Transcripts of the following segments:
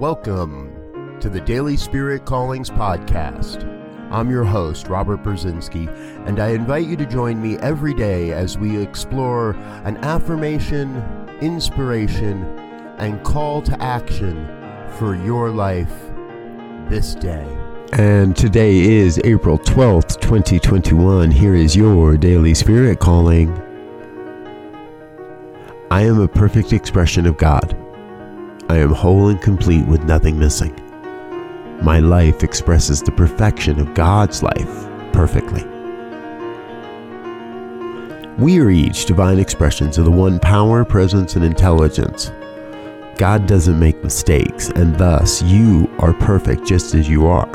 Welcome to the Daily Spirit Callings Podcast. I'm your host, Robert Brzezinski, and I invite you to join me every day as we explore an affirmation, inspiration, and call to action for your life this day. And today is April 12th, 2021. Here is your Daily Spirit Calling. I am a perfect expression of God. I am whole and complete with nothing missing. My life expresses the perfection of God's life perfectly. We are each divine expressions of the one power, presence, and intelligence. God doesn't make mistakes, and thus you are perfect just as you are.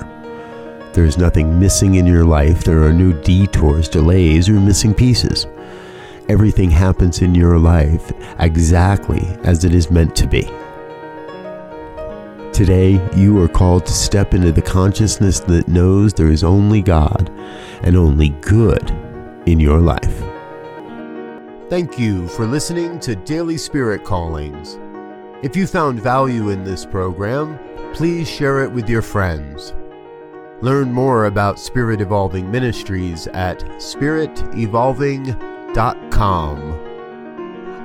There is nothing missing in your life. There are no detours, delays, or missing pieces. Everything happens in your life exactly as it is meant to be. Today, you are called to step into the consciousness that knows there is only God and only good in your life. Thank you for listening to Daily Spirit Callings. If you found value in this program, please share it with your friends. Learn more about Spirit Evolving Ministries at spiritevolving.com.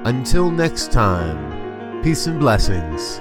Until next time, peace and blessings